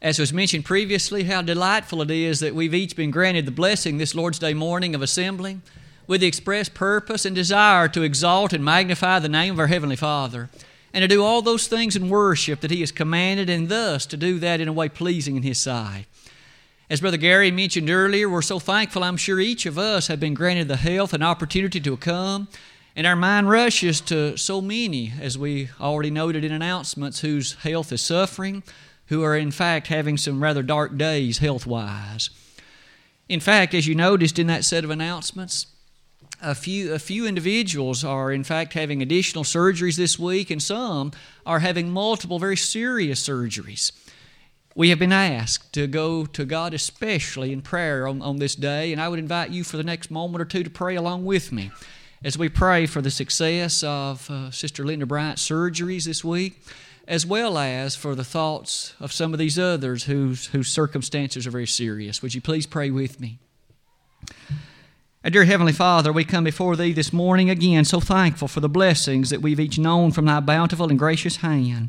As was mentioned previously, how delightful it is that we've each been granted the blessing this Lord's Day morning of assembling with the express purpose and desire to exalt and magnify the name of our Heavenly Father and to do all those things in worship that He has commanded, and thus to do that in a way pleasing in His sight. As Brother Gary mentioned earlier, we're so thankful, I'm sure each of us have been granted the health and opportunity to come. And our mind rushes to so many, as we already noted in announcements, whose health is suffering, who are in fact having some rather dark days health wise. In fact, as you noticed in that set of announcements, a few, a few individuals are in fact having additional surgeries this week, and some are having multiple very serious surgeries. We have been asked to go to God especially in prayer on, on this day, and I would invite you for the next moment or two to pray along with me as we pray for the success of uh, Sister Linda Bryant's surgeries this week, as well as for the thoughts of some of these others whose, whose circumstances are very serious. Would you please pray with me? Our dear Heavenly Father, we come before Thee this morning again, so thankful for the blessings that we've each known from Thy bountiful and gracious hand.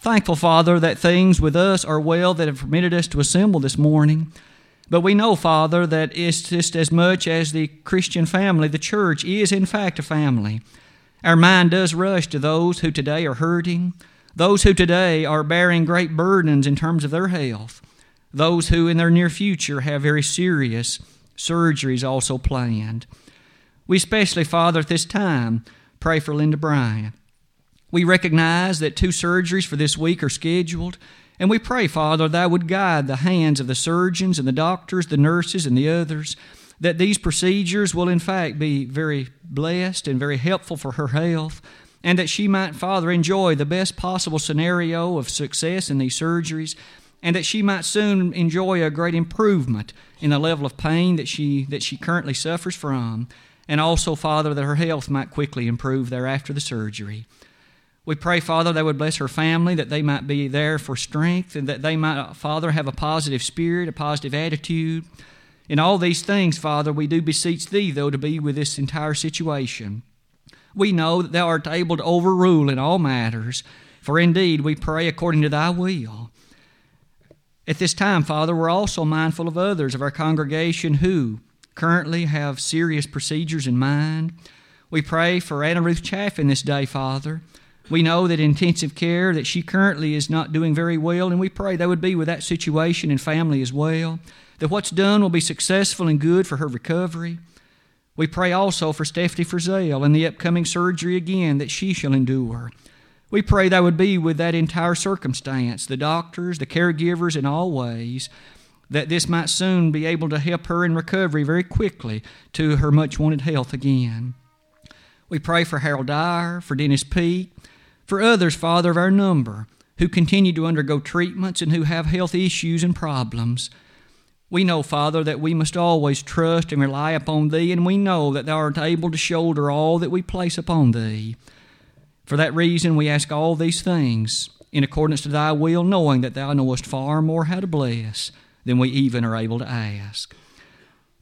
Thankful, Father, that things with us are well that have permitted us to assemble this morning. But we know, Father, that it's just as much as the Christian family, the church is in fact a family. Our mind does rush to those who today are hurting, those who today are bearing great burdens in terms of their health, those who in their near future have very serious surgeries also planned. We especially, Father, at this time, pray for Linda Bryan. We recognize that two surgeries for this week are scheduled, and we pray, Father, that would guide the hands of the surgeons and the doctors, the nurses, and the others, that these procedures will in fact be very blessed and very helpful for her health, and that she might, Father, enjoy the best possible scenario of success in these surgeries, and that she might soon enjoy a great improvement in the level of pain that she, that she currently suffers from, and also, Father, that her health might quickly improve thereafter the surgery. We pray, Father, they would bless her family, that they might be there for strength, and that they might, Father, have a positive spirit, a positive attitude. In all these things, Father, we do beseech Thee, though, to be with this entire situation. We know that Thou art able to overrule in all matters, for indeed we pray according to Thy will. At this time, Father, we're also mindful of others of our congregation who currently have serious procedures in mind. We pray for Anna Ruth Chaffin this day, Father. We know that intensive care that she currently is not doing very well, and we pray that would be with that situation and family as well. That what's done will be successful and good for her recovery. We pray also for Stephanie Frizzell and the upcoming surgery again that she shall endure. We pray that would be with that entire circumstance, the doctors, the caregivers in all ways, that this might soon be able to help her in recovery very quickly to her much wanted health again. We pray for Harold Dyer, for Dennis Peake, for others, Father, of our number, who continue to undergo treatments and who have health issues and problems. We know, Father, that we must always trust and rely upon Thee, and we know that Thou art able to shoulder all that we place upon Thee. For that reason, we ask all these things in accordance to thy will, knowing that thou knowest far more how to bless than we even are able to ask.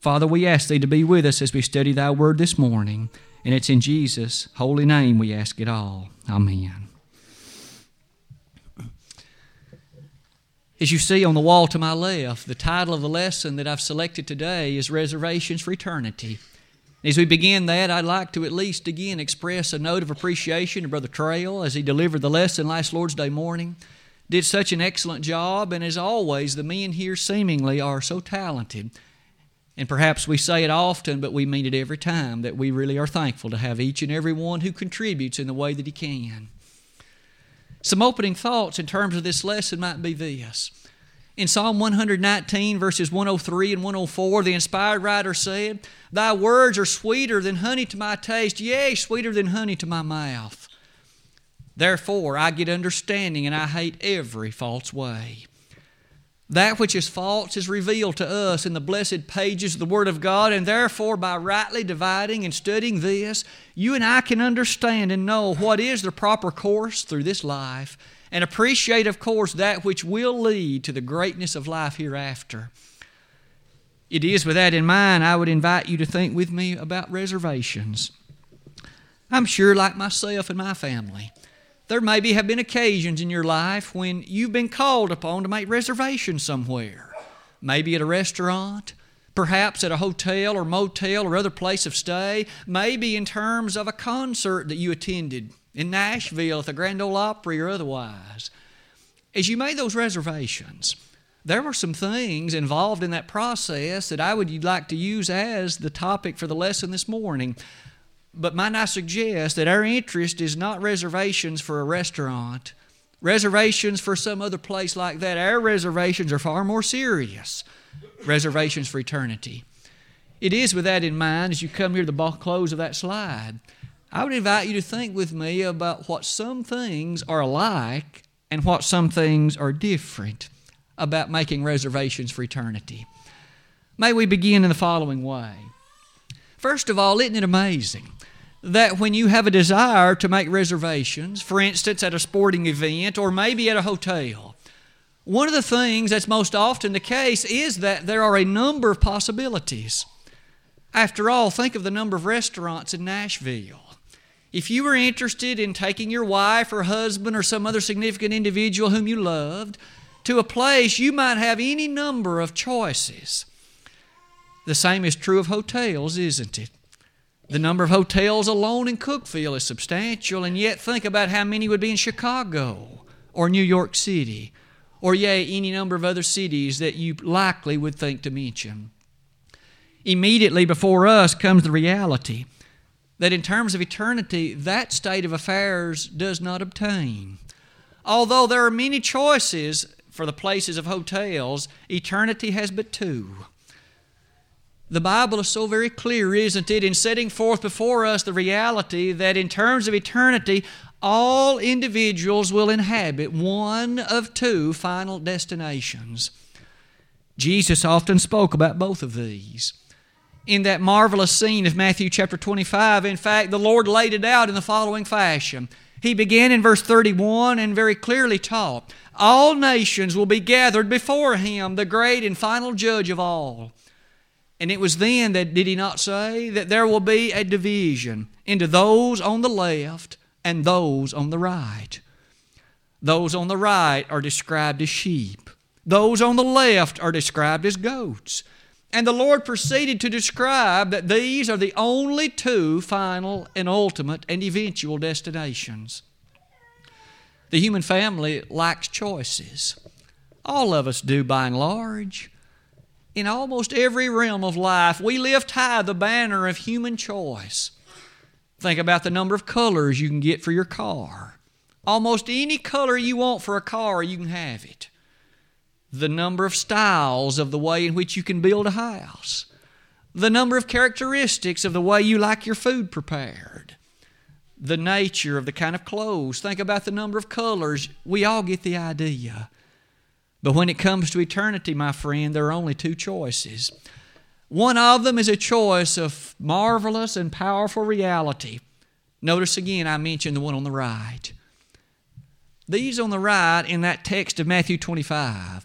Father, we ask thee to be with us as we study thy word this morning, and it's in Jesus' holy name we ask it all. Amen. As you see on the wall to my left, the title of the lesson that I've selected today is Reservations for Eternity. As we begin that, I'd like to at least again express a note of appreciation to Brother Trail as he delivered the lesson last Lord's Day morning. Did such an excellent job, and as always, the men here seemingly are so talented. And perhaps we say it often, but we mean it every time that we really are thankful to have each and every one who contributes in the way that he can. Some opening thoughts in terms of this lesson might be this. In Psalm 119, verses 103 and 104, the inspired writer said, Thy words are sweeter than honey to my taste, yea, sweeter than honey to my mouth. Therefore I get understanding, and I hate every false way. That which is false is revealed to us in the blessed pages of the Word of God, and therefore, by rightly dividing and studying this, you and I can understand and know what is the proper course through this life and appreciate, of course, that which will lead to the greatness of life hereafter. It is with that in mind, I would invite you to think with me about reservations. I'm sure, like myself and my family, There maybe have been occasions in your life when you've been called upon to make reservations somewhere, maybe at a restaurant, perhaps at a hotel or motel or other place of stay, maybe in terms of a concert that you attended in Nashville at the Grand Ole Opry or otherwise. As you made those reservations, there were some things involved in that process that I would like to use as the topic for the lesson this morning. But might I suggest that our interest is not reservations for a restaurant, reservations for some other place like that. Our reservations are far more serious reservations for eternity. It is with that in mind as you come here to the close of that slide. I would invite you to think with me about what some things are alike and what some things are different about making reservations for eternity. May we begin in the following way. First of all, isn't it amazing that when you have a desire to make reservations, for instance, at a sporting event or maybe at a hotel, one of the things that's most often the case is that there are a number of possibilities. After all, think of the number of restaurants in Nashville. If you were interested in taking your wife or husband or some other significant individual whom you loved to a place, you might have any number of choices. The same is true of hotels, isn't it? The number of hotels alone in Cookeville is substantial, and yet think about how many would be in Chicago or New York City, or yea, any number of other cities that you likely would think to mention. Immediately before us comes the reality that in terms of eternity, that state of affairs does not obtain. Although there are many choices for the places of hotels, eternity has but two. The Bible is so very clear, isn't it, in setting forth before us the reality that in terms of eternity, all individuals will inhabit one of two final destinations. Jesus often spoke about both of these. In that marvelous scene of Matthew chapter 25, in fact, the Lord laid it out in the following fashion. He began in verse 31 and very clearly taught all nations will be gathered before him, the great and final judge of all. And it was then that, did he not say, that there will be a division into those on the left and those on the right. Those on the right are described as sheep, those on the left are described as goats. And the Lord proceeded to describe that these are the only two final and ultimate and eventual destinations. The human family lacks choices. All of us do by and large. In almost every realm of life, we lift high the banner of human choice. Think about the number of colors you can get for your car. Almost any color you want for a car, you can have it. The number of styles of the way in which you can build a house. The number of characteristics of the way you like your food prepared the nature of the kind of clothes. Think about the number of colors. We all get the idea. But when it comes to eternity, my friend, there are only two choices. One of them is a choice of marvelous and powerful reality. Notice again, I mentioned the one on the right. These on the right in that text of Matthew 25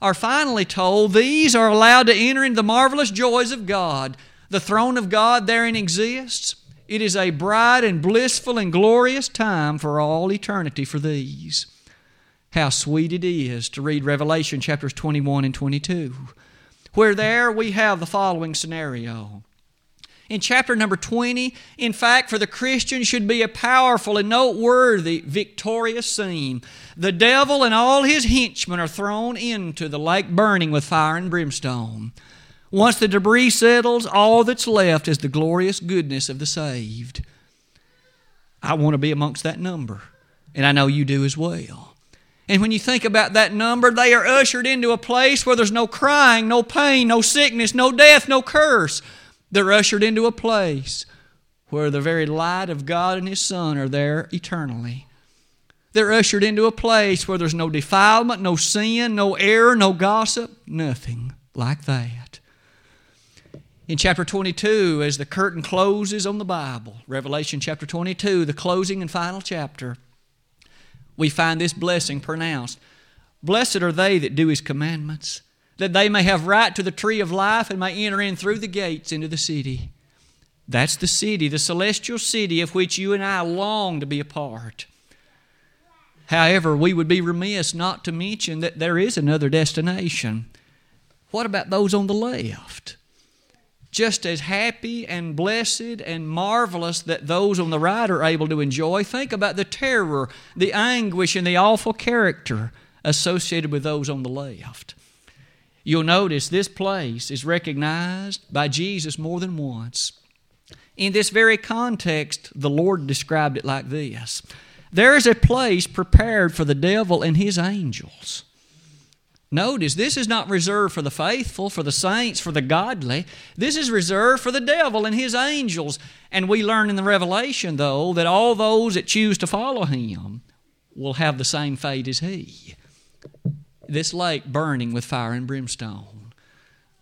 are finally told these are allowed to enter into the marvelous joys of God. The throne of God therein exists. It is a bright and blissful and glorious time for all eternity for these. How sweet it is to read Revelation chapters 21 and 22, where there we have the following scenario. In chapter number 20, in fact, for the Christian should be a powerful and noteworthy victorious scene. The devil and all his henchmen are thrown into the lake burning with fire and brimstone. Once the debris settles, all that's left is the glorious goodness of the saved. I want to be amongst that number, and I know you do as well. And when you think about that number, they are ushered into a place where there's no crying, no pain, no sickness, no death, no curse. They're ushered into a place where the very light of God and His Son are there eternally. They're ushered into a place where there's no defilement, no sin, no error, no gossip, nothing like that in chapter 22 as the curtain closes on the Bible, Revelation chapter 22, the closing and final chapter, we find this blessing pronounced Blessed are they that do His commandments, that they may have right to the tree of life and may enter in through the gates into the city. That's the city, the celestial city of which you and I long to be a part. However, we would be remiss not to mention that there is another destination. What about those on the left? Just as happy and blessed and marvelous that those on the right are able to enjoy, think about the terror, the anguish, and the awful character associated with those on the left. You'll notice this place is recognized by Jesus more than once. In this very context, the Lord described it like this There is a place prepared for the devil and his angels. Notice, this is not reserved for the faithful, for the saints, for the godly. This is reserved for the devil and his angels. And we learn in the Revelation, though, that all those that choose to follow him will have the same fate as he. This lake burning with fire and brimstone.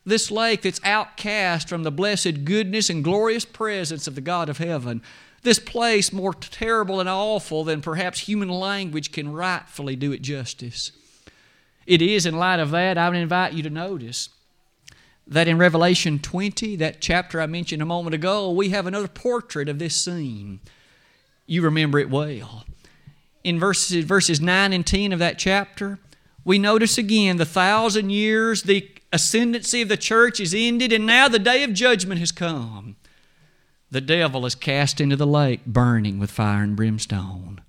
This lake that's outcast from the blessed goodness and glorious presence of the God of heaven. This place more terrible and awful than perhaps human language can rightfully do it justice. It is in light of that, I would invite you to notice that in Revelation 20, that chapter I mentioned a moment ago, we have another portrait of this scene. You remember it well. In verses, verses 9 and 10 of that chapter, we notice again the thousand years, the ascendancy of the church is ended, and now the day of judgment has come. The devil is cast into the lake burning with fire and brimstone.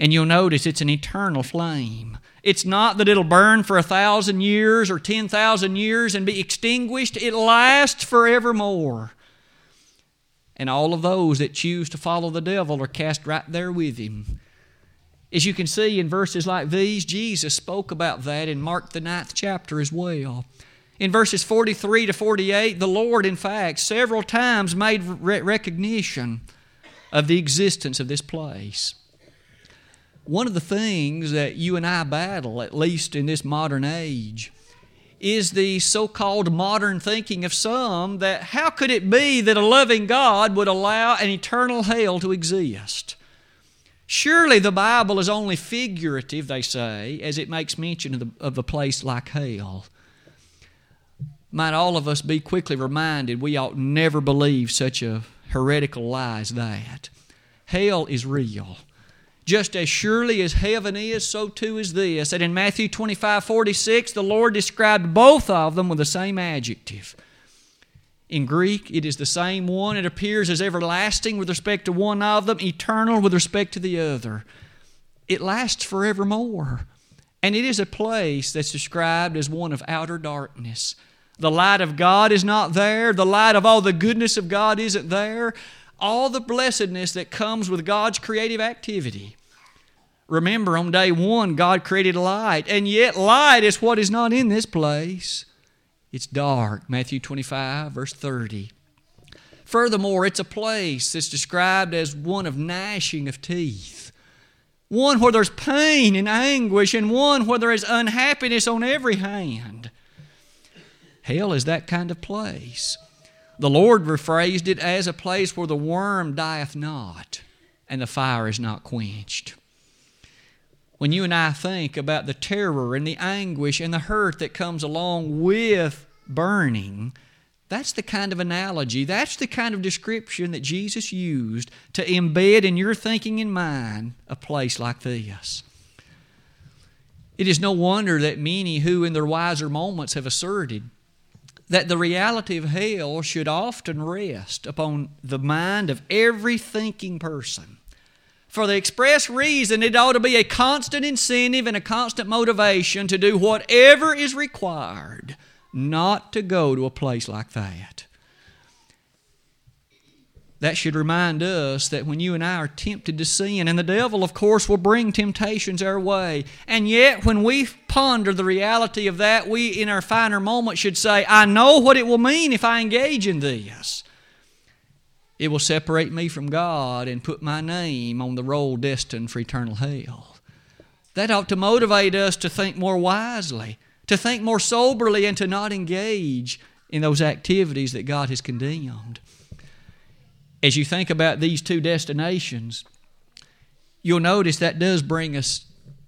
And you'll notice it's an eternal flame. It's not that it'll burn for a thousand years or ten thousand years and be extinguished, it lasts forevermore. And all of those that choose to follow the devil are cast right there with him. As you can see in verses like these, Jesus spoke about that in Mark the ninth chapter as well. In verses 43 to 48, the Lord, in fact, several times made recognition of the existence of this place one of the things that you and I battle, at least in this modern age, is the so called modern thinking of some that how could it be that a loving God would allow an eternal hell to exist? Surely the Bible is only figurative, they say, as it makes mention of, the, of a place like hell. Might all of us be quickly reminded we ought never believe such a heretical lie as that. Hell is real. Just as surely as heaven is, so too is this. And in Matthew 25 46, the Lord described both of them with the same adjective. In Greek, it is the same one. It appears as everlasting with respect to one of them, eternal with respect to the other. It lasts forevermore. And it is a place that's described as one of outer darkness. The light of God is not there. The light of all the goodness of God isn't there. All the blessedness that comes with God's creative activity Remember, on day one, God created light, and yet light is what is not in this place. It's dark. Matthew 25, verse 30. Furthermore, it's a place that's described as one of gnashing of teeth, one where there's pain and anguish, and one where there is unhappiness on every hand. Hell is that kind of place. The Lord rephrased it as a place where the worm dieth not and the fire is not quenched. When you and I think about the terror and the anguish and the hurt that comes along with burning, that's the kind of analogy, that's the kind of description that Jesus used to embed in your thinking and mine a place like this. It is no wonder that many who, in their wiser moments, have asserted that the reality of hell should often rest upon the mind of every thinking person for the express reason it ought to be a constant incentive and a constant motivation to do whatever is required not to go to a place like that. That should remind us that when you and I are tempted to sin, and the devil, of course, will bring temptations our way, and yet when we ponder the reality of that, we in our finer moments should say, I know what it will mean if I engage in this. It will separate me from God and put my name on the roll destined for eternal hell. That ought to motivate us to think more wisely, to think more soberly, and to not engage in those activities that God has condemned. As you think about these two destinations, you'll notice that does bring us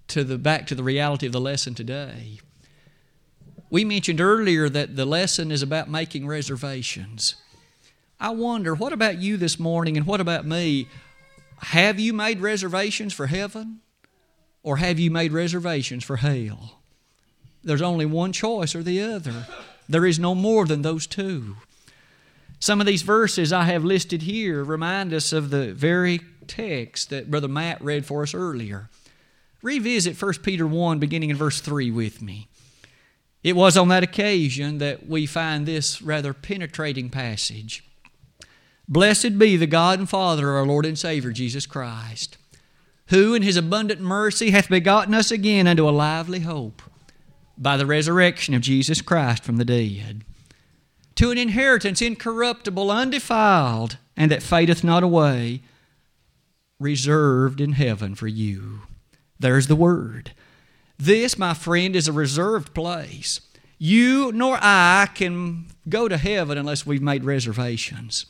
to the back to the reality of the lesson today. We mentioned earlier that the lesson is about making reservations. I wonder, what about you this morning and what about me? Have you made reservations for heaven? Or have you made reservations for hell? There's only one choice or the other. There is no more than those two. Some of these verses I have listed here remind us of the very text that Brother Matt read for us earlier. Revisit 1 Peter 1, beginning in verse 3 with me. It was on that occasion that we find this rather penetrating passage. Blessed be the God and Father of our Lord and Savior Jesus Christ, who in his abundant mercy hath begotten us again unto a lively hope by the resurrection of Jesus Christ from the dead, to an inheritance incorruptible, undefiled, and that fadeth not away, reserved in heaven for you. There's the word. This, my friend, is a reserved place. You nor I can go to heaven unless we've made reservations.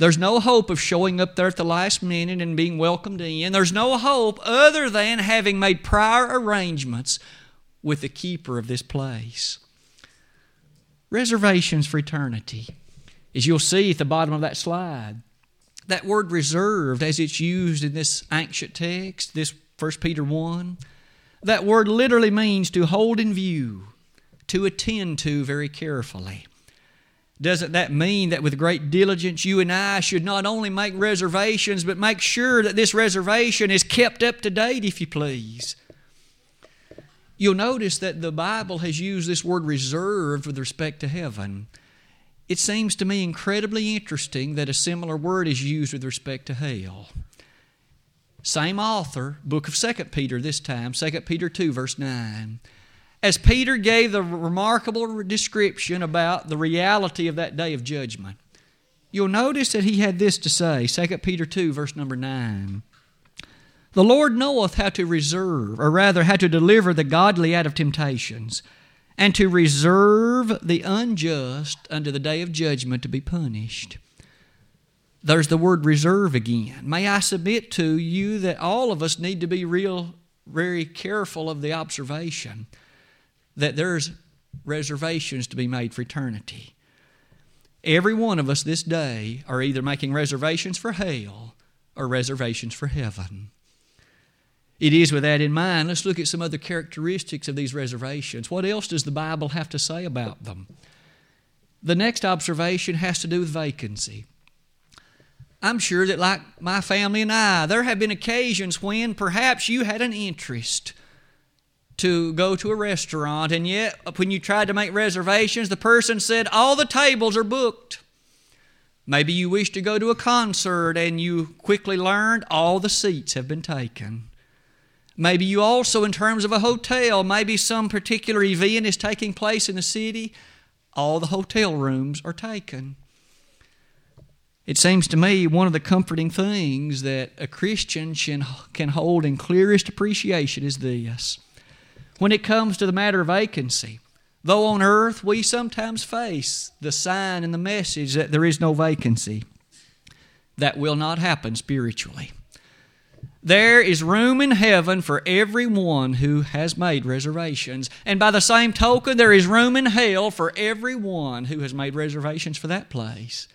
There's no hope of showing up there at the last minute and being welcomed in. There's no hope other than having made prior arrangements with the keeper of this place. Reservations for eternity. As you'll see at the bottom of that slide, that word reserved, as it's used in this ancient text, this 1 Peter 1, that word literally means to hold in view, to attend to very carefully. Doesn't that mean that with great diligence you and I should not only make reservations, but make sure that this reservation is kept up to date, if you please? You'll notice that the Bible has used this word reserved with respect to heaven. It seems to me incredibly interesting that a similar word is used with respect to hell. Same author, book of 2 Peter this time, 2 Peter 2, verse 9. As Peter gave the remarkable description about the reality of that day of judgment, you'll notice that he had this to say 2 Peter 2, verse number 9. The Lord knoweth how to reserve, or rather, how to deliver the godly out of temptations, and to reserve the unjust unto the day of judgment to be punished. There's the word reserve again. May I submit to you that all of us need to be real, very careful of the observation that there's reservations to be made for eternity. Every one of us this day are either making reservations for hell or reservations for heaven. It is with that in mind, let's look at some other characteristics of these reservations. What else does the Bible have to say about them? The next observation has to do with vacancy. I'm sure that, like my family and I, there have been occasions when perhaps you had an interest to go to a restaurant, and yet when you tried to make reservations, the person said, All the tables are booked. Maybe you wish to go to a concert and you quickly learned all the seats have been taken. Maybe you also, in terms of a hotel, maybe some particular event is taking place in the city, all the hotel rooms are taken. It seems to me one of the comforting things that a Christian can hold in clearest appreciation is this. When it comes to the matter of vacancy, though on earth we sometimes face the sign and the message that there is no vacancy, that will not happen spiritually. There is room in heaven for everyone who has made reservations. And by the same token, there is room in hell for everyone who has made reservations for that place.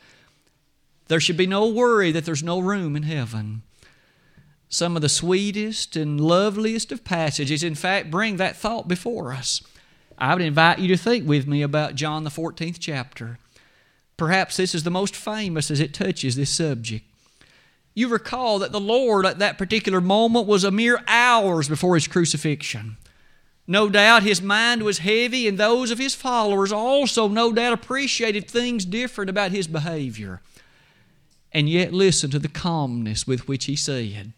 There should be no worry that there's no room in heaven. Some of the sweetest and loveliest of passages, in fact, bring that thought before us. I would invite you to think with me about John, the 14th chapter. Perhaps this is the most famous as it touches this subject. You recall that the Lord at that particular moment was a mere hours before his crucifixion. No doubt his mind was heavy, and those of his followers also, no doubt, appreciated things different about his behavior and yet listen to the calmness with which he said.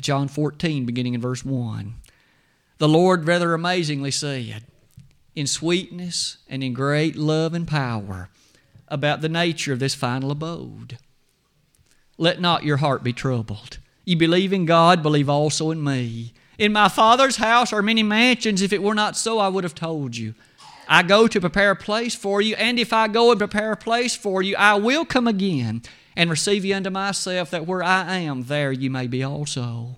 John 14, beginning in verse 1. The Lord rather amazingly said, in sweetness and in great love and power, about the nature of this final abode. Let not your heart be troubled. You believe in God, believe also in me. In my Father's house are many mansions. If it were not so, I would have told you. I go to prepare a place for you, and if I go and prepare a place for you, I will come again and receive you unto myself, that where I am, there you may be also.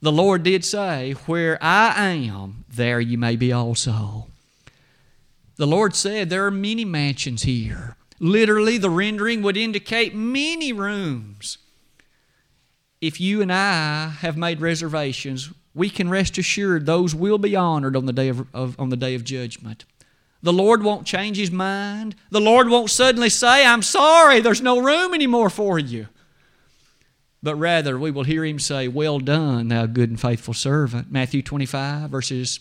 The Lord did say, Where I am, there you may be also. The Lord said, There are many mansions here. Literally, the rendering would indicate many rooms. if you and I have made reservations, we can rest assured those will be honored on the day of, of, on the day of judgment. The Lord won't change his mind. The Lord won't suddenly say, I'm sorry, there's no room anymore for you. But rather, we will hear him say, Well done, thou good and faithful servant. Matthew 25, verses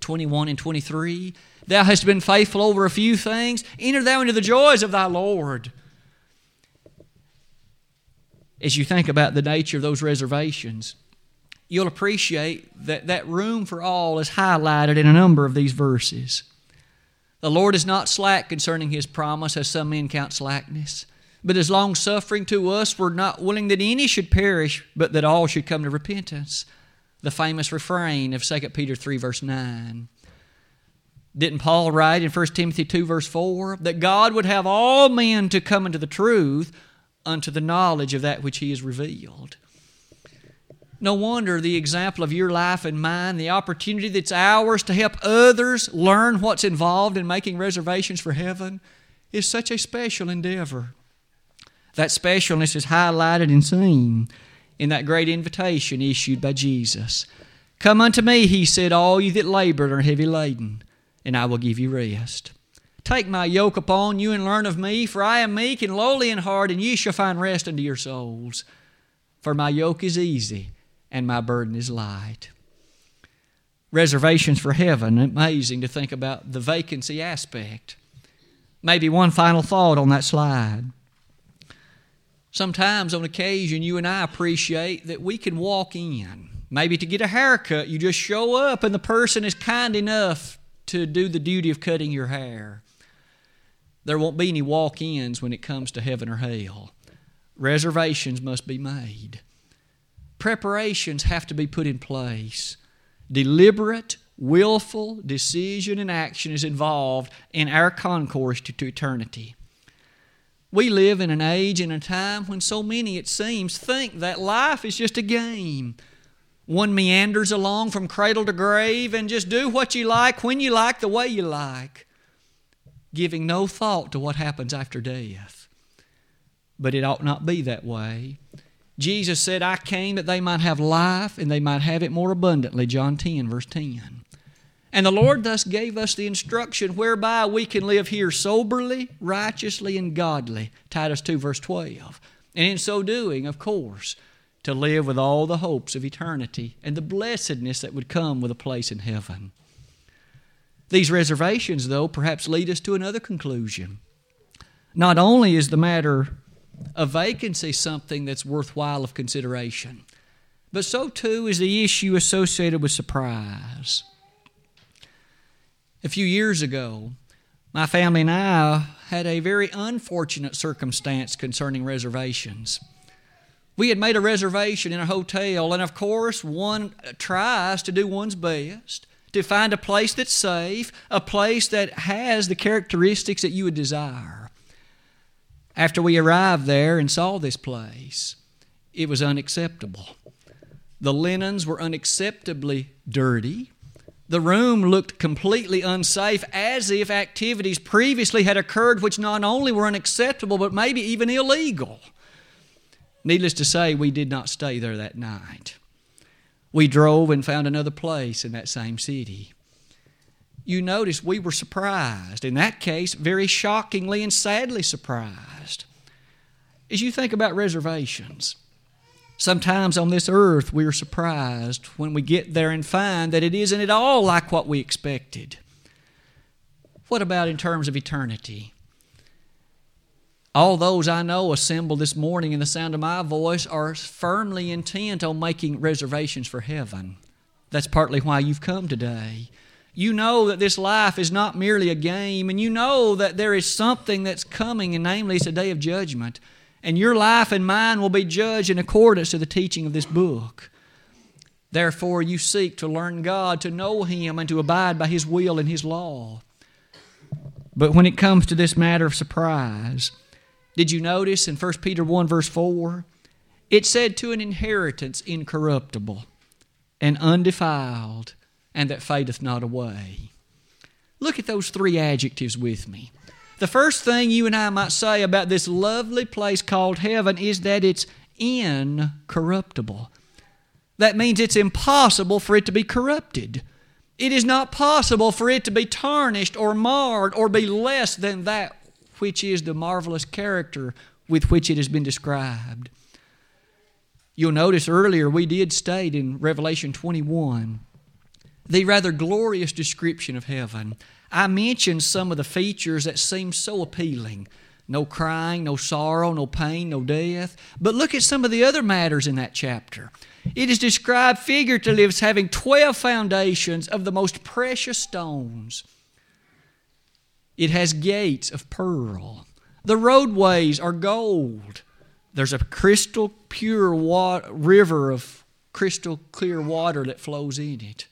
21 and 23. Thou hast been faithful over a few things. Enter thou into the joys of thy Lord. As you think about the nature of those reservations, you'll appreciate that that room for all is highlighted in a number of these verses. The Lord is not slack concerning his promise, as some men count slackness, but is long suffering to us. We're not willing that any should perish, but that all should come to repentance. The famous refrain of 2 Peter 3, verse 9. Didn't Paul write in 1 Timothy 2, verse 4, that God would have all men to come into the truth unto the knowledge of that which he has revealed? No wonder the example of your life and mine, the opportunity that's ours to help others learn what's involved in making reservations for heaven, is such a special endeavor. That specialness is highlighted and seen in that great invitation issued by Jesus. Come unto me, he said, all ye that labor and are heavy laden, and I will give you rest. Take my yoke upon you and learn of me, for I am meek and lowly in heart, and ye shall find rest unto your souls. For my yoke is easy and my burden is light. Reservations for heaven, amazing to think about the vacancy aspect. Maybe one final thought on that slide. Sometimes, on occasion, you and I appreciate that we can walk in. Maybe to get a haircut, you just show up and the person is kind enough to do the duty of cutting your hair. There won't be any walk ins when it comes to heaven or hell. Reservations must be made preparations have to be put in place. Deliberate, willful decision and action is involved in our concourse to, to eternity. We live in an age and a time when so many, it seems, think that life is just a game. One meanders along from cradle to grave and just do what you like, when you like, the way you like, giving no thought to what happens after death. But it ought not be that way. Jesus said, I came that they might have life and they might have it more abundantly. John 10, verse 10. And the Lord thus gave us the instruction whereby we can live here soberly, righteously, and godly. Titus 2, verse 12. And in so doing, of course, to live with all the hopes of eternity and the blessedness that would come with a place in heaven. These reservations, though, perhaps lead us to another conclusion. Not only is the matter a vacancy something that's worthwhile of consideration. But so too is the issue associated with surprise. A few years ago, my family and I had a very unfortunate circumstance concerning reservations. We had made a reservation in a hotel, and of course, one tries to do one's best to find a place that's safe, a place that has the characteristics that you would desire. After we arrived there and saw this place, it was unacceptable. The linens were unacceptably dirty. The room looked completely unsafe, as if activities previously had occurred which not only were unacceptable, but maybe even illegal. Needless to say, we did not stay there that night. We drove and found another place in that same city you notice we were surprised. In that case, very shockingly and sadly surprised. As you think about reservations, sometimes on this earth we are surprised when we get there and find that it isn't at all like what we expected. What about in terms of eternity? All those I know assembled this morning in the sound of my voice are firmly intent on making reservations for heaven. That's partly why you've come today. You know that this life is not merely a game, and you know that there is something that's coming, and namely, it's a day of judgment. And your life and mine will be judged in accordance to the teaching of this book. Therefore, you seek to learn God, to know Him, and to abide by His will and His law. But when it comes to this matter of surprise, did you notice in 1 Peter 1, verse 4? It said to an inheritance incorruptible and undefiled and that fadeth not away. Look at those three adjectives with me. The first thing you and I might say about this lovely place called heaven is that it's incorruptible. That means it's impossible for it to be corrupted. It is not possible for it to be tarnished or marred or be less than that which is the marvelous character with which it has been described. You'll notice earlier we did state in Revelation 21 the rather glorious description of heaven. I mentioned some of the features that seem so appealing no crying, no sorrow, no pain, no death. But look at some of the other matters in that chapter. It is described figuratively as having 12 foundations of the most precious stones. It has gates of pearl. The roadways are gold. There's a crystal pure water, river of crystal clear water that flows in it.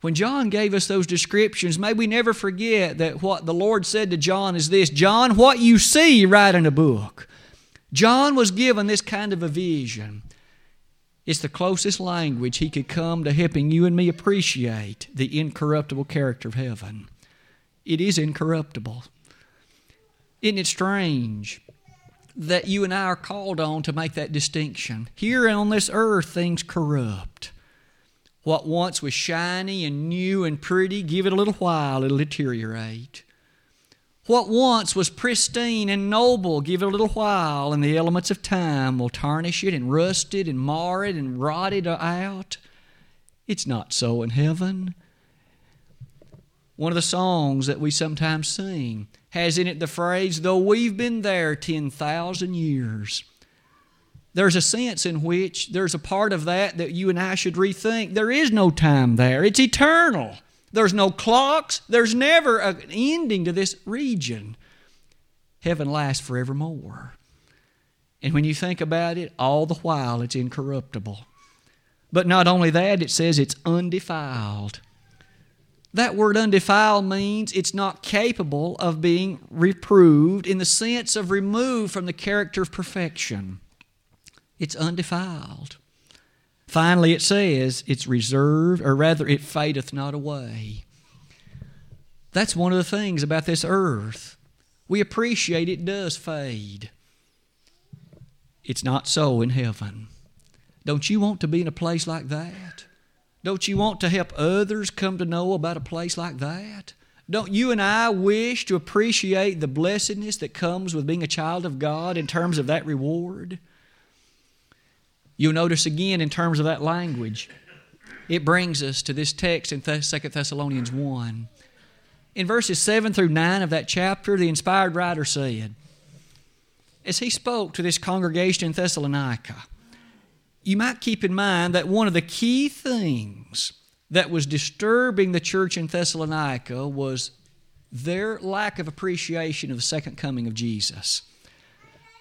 When John gave us those descriptions, may we never forget that what the Lord said to John is this John, what you see, write in a book. John was given this kind of a vision. It's the closest language he could come to helping you and me appreciate the incorruptible character of heaven. It is incorruptible. Isn't it strange that you and I are called on to make that distinction? Here on this earth, things corrupt. What once was shiny and new and pretty, give it a little while, it'll deteriorate. What once was pristine and noble, give it a little while, and the elements of time will tarnish it and rust it and mar it and rot it out. It's not so in heaven. One of the songs that we sometimes sing has in it the phrase, though we've been there 10,000 years. There's a sense in which there's a part of that that you and I should rethink. There is no time there, it's eternal. There's no clocks, there's never an ending to this region. Heaven lasts forevermore. And when you think about it, all the while it's incorruptible. But not only that, it says it's undefiled. That word undefiled means it's not capable of being reproved in the sense of removed from the character of perfection. It's undefiled. Finally, it says it's reserved, or rather, it fadeth not away. That's one of the things about this earth. We appreciate it does fade. It's not so in heaven. Don't you want to be in a place like that? Don't you want to help others come to know about a place like that? Don't you and I wish to appreciate the blessedness that comes with being a child of God in terms of that reward? You'll notice again in terms of that language, it brings us to this text in 2 Thessalonians 1. In verses 7 through 9 of that chapter, the inspired writer said, As he spoke to this congregation in Thessalonica, you might keep in mind that one of the key things that was disturbing the church in Thessalonica was their lack of appreciation of the second coming of Jesus.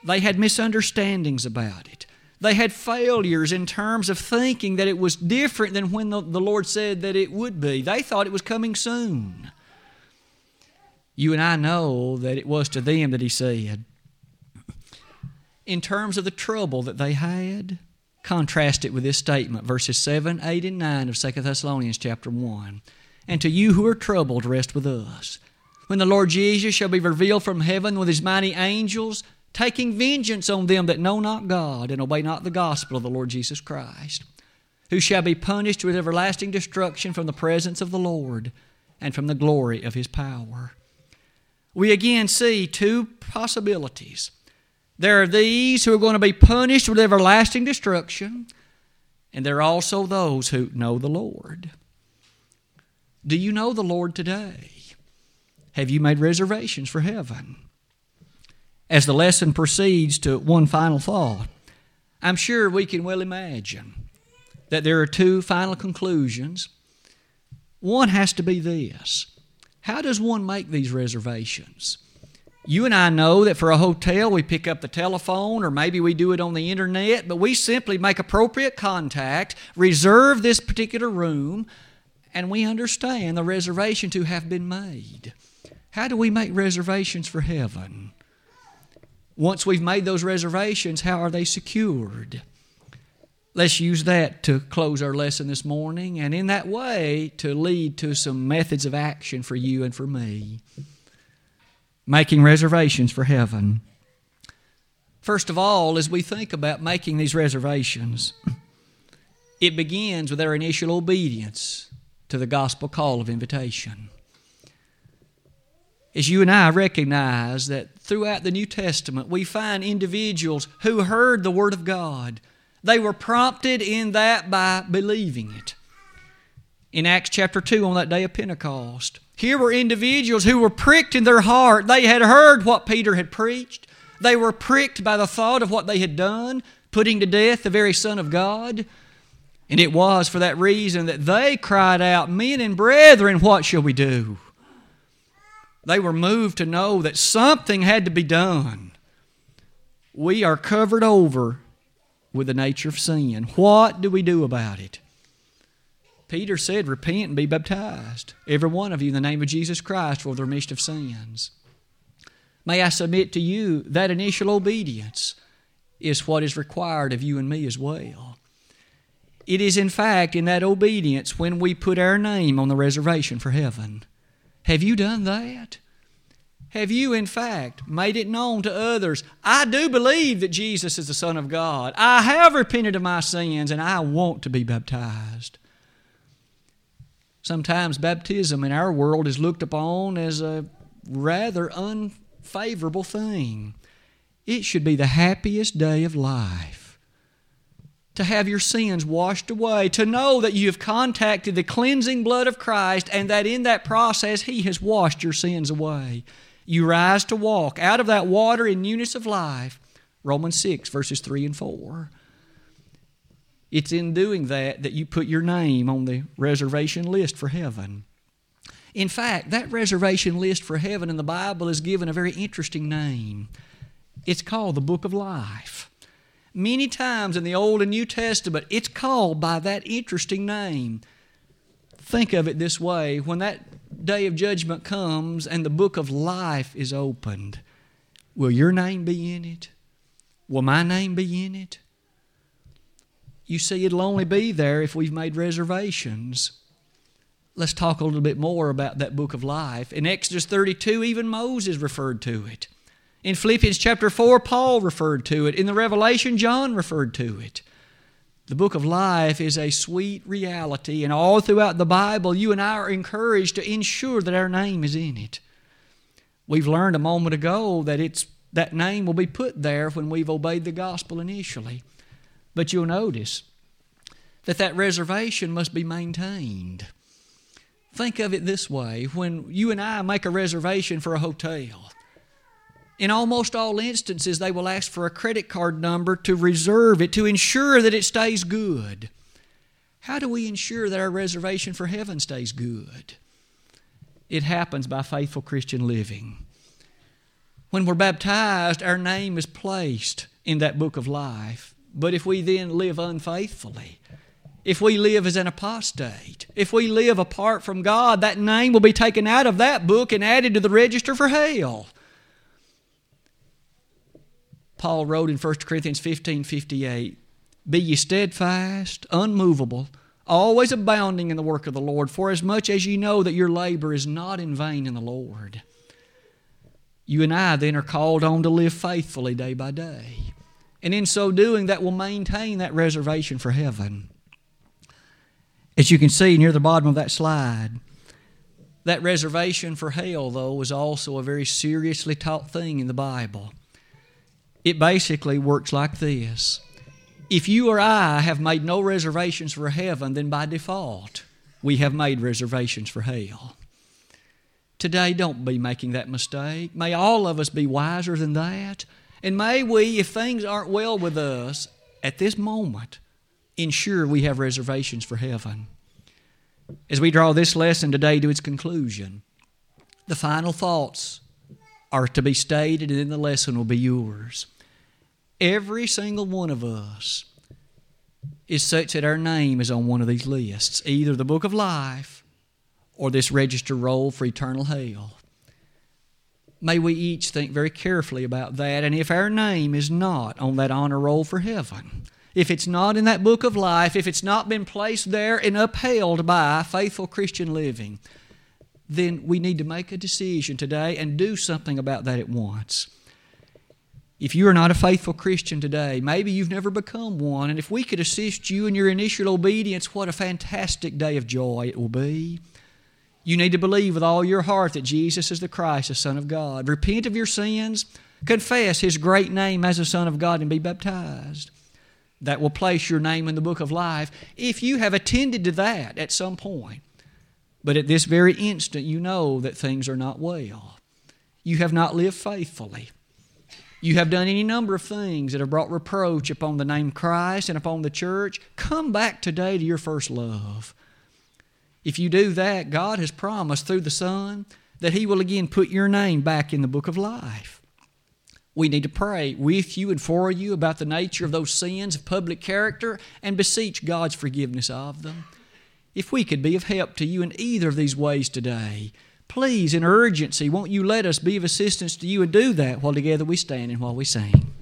They had misunderstandings about it. They had failures in terms of thinking that it was different than when the, the Lord said that it would be. They thought it was coming soon. You and I know that it was to them that He said. In terms of the trouble that they had, contrast it with this statement, verses 7, 8, and 9 of 2 Thessalonians chapter 1. And to you who are troubled, rest with us. When the Lord Jesus shall be revealed from heaven with his mighty angels, taking vengeance on them that know not God and obey not the gospel of the Lord Jesus Christ, who shall be punished with everlasting destruction from the presence of the Lord and from the glory of his power. We again see two possibilities. There are these who are going to be punished with everlasting destruction, and there are also those who know the Lord. Do you know the Lord today? Have you made reservations for heaven? As the lesson proceeds to one final thought, I'm sure we can well imagine that there are two final conclusions. One has to be this How does one make these reservations? You and I know that for a hotel, we pick up the telephone or maybe we do it on the internet, but we simply make appropriate contact, reserve this particular room, and we understand the reservation to have been made. How do we make reservations for heaven? Once we've made those reservations, how are they secured? Let's use that to close our lesson this morning, and in that way to lead to some methods of action for you and for me. Making reservations for heaven. First of all, as we think about making these reservations, it begins with our initial obedience to the gospel call of invitation. As you and I recognize that throughout the New Testament, we find individuals who heard the Word of God. They were prompted in that by believing it. In Acts chapter 2, on that day of Pentecost, here were individuals who were pricked in their heart. They had heard what Peter had preached. They were pricked by the thought of what they had done, putting to death the very Son of God. And it was for that reason that they cried out, Men and brethren, what shall we do? They were moved to know that something had to be done. We are covered over with the nature of sin. What do we do about it? Peter said, Repent and be baptized, every one of you, in the name of Jesus Christ for the remission of sins. May I submit to you that initial obedience is what is required of you and me as well. It is, in fact, in that obedience when we put our name on the reservation for heaven. Have you done that? Have you, in fact, made it known to others? I do believe that Jesus is the Son of God. I have repented of my sins and I want to be baptized. Sometimes baptism in our world is looked upon as a rather unfavorable thing. It should be the happiest day of life. To have your sins washed away, to know that you have contacted the cleansing blood of Christ and that in that process He has washed your sins away. You rise to walk out of that water in newness of life. Romans 6, verses 3 and 4. It's in doing that that you put your name on the reservation list for heaven. In fact, that reservation list for heaven in the Bible is given a very interesting name. It's called the Book of Life. Many times in the Old and New Testament, it's called by that interesting name. Think of it this way when that day of judgment comes and the book of life is opened, will your name be in it? Will my name be in it? you see, it'll only be there if we've made reservations. Let's talk a little bit more about that book of life. In Exodus 32, even Moses referred to it. In Philippians chapter 4, Paul referred to it. In the Revelation, John referred to it. The book of life is a sweet reality, and all throughout the Bible, you and I are encouraged to ensure that our name is in it. We've learned a moment ago that it's, that name will be put there when we've obeyed the gospel initially. But you'll notice that that reservation must be maintained. Think of it this way when you and I make a reservation for a hotel, in almost all instances, they will ask for a credit card number to reserve it, to ensure that it stays good. How do we ensure that our reservation for heaven stays good? It happens by faithful Christian living. When we're baptized, our name is placed in that book of life. But if we then live unfaithfully, if we live as an apostate, if we live apart from God, that name will be taken out of that book and added to the register for hell. Paul wrote in 1 Corinthians 15 58, Be ye steadfast, unmovable, always abounding in the work of the Lord, for as much as ye know that your labor is not in vain in the Lord. You and I then are called on to live faithfully day by day. And in so doing, that will maintain that reservation for heaven. As you can see near the bottom of that slide, that reservation for hell, though, is also a very seriously taught thing in the Bible. It basically works like this If you or I have made no reservations for heaven, then by default, we have made reservations for hell. Today, don't be making that mistake. May all of us be wiser than that. And may we, if things aren't well with us at this moment, ensure we have reservations for heaven. As we draw this lesson today to its conclusion, the final thoughts are to be stated, and then the lesson will be yours. Every single one of us is such that our name is on one of these lists either the book of life or this register roll for eternal hell. May we each think very carefully about that. And if our name is not on that honor roll for heaven, if it's not in that book of life, if it's not been placed there and upheld by faithful Christian living, then we need to make a decision today and do something about that at once. If you are not a faithful Christian today, maybe you've never become one, and if we could assist you in your initial obedience, what a fantastic day of joy it will be. You need to believe with all your heart that Jesus is the Christ, the Son of God. Repent of your sins, confess His great name as the Son of God, and be baptized. That will place your name in the book of life if you have attended to that at some point. But at this very instant, you know that things are not well. You have not lived faithfully. You have done any number of things that have brought reproach upon the name Christ and upon the church. Come back today to your first love. If you do that, God has promised through the Son that He will again put your name back in the book of life. We need to pray with you and for you about the nature of those sins of public character and beseech God's forgiveness of them. If we could be of help to you in either of these ways today, Please, in urgency, won't you let us be of assistance to you and do that while together we stand and while we sing?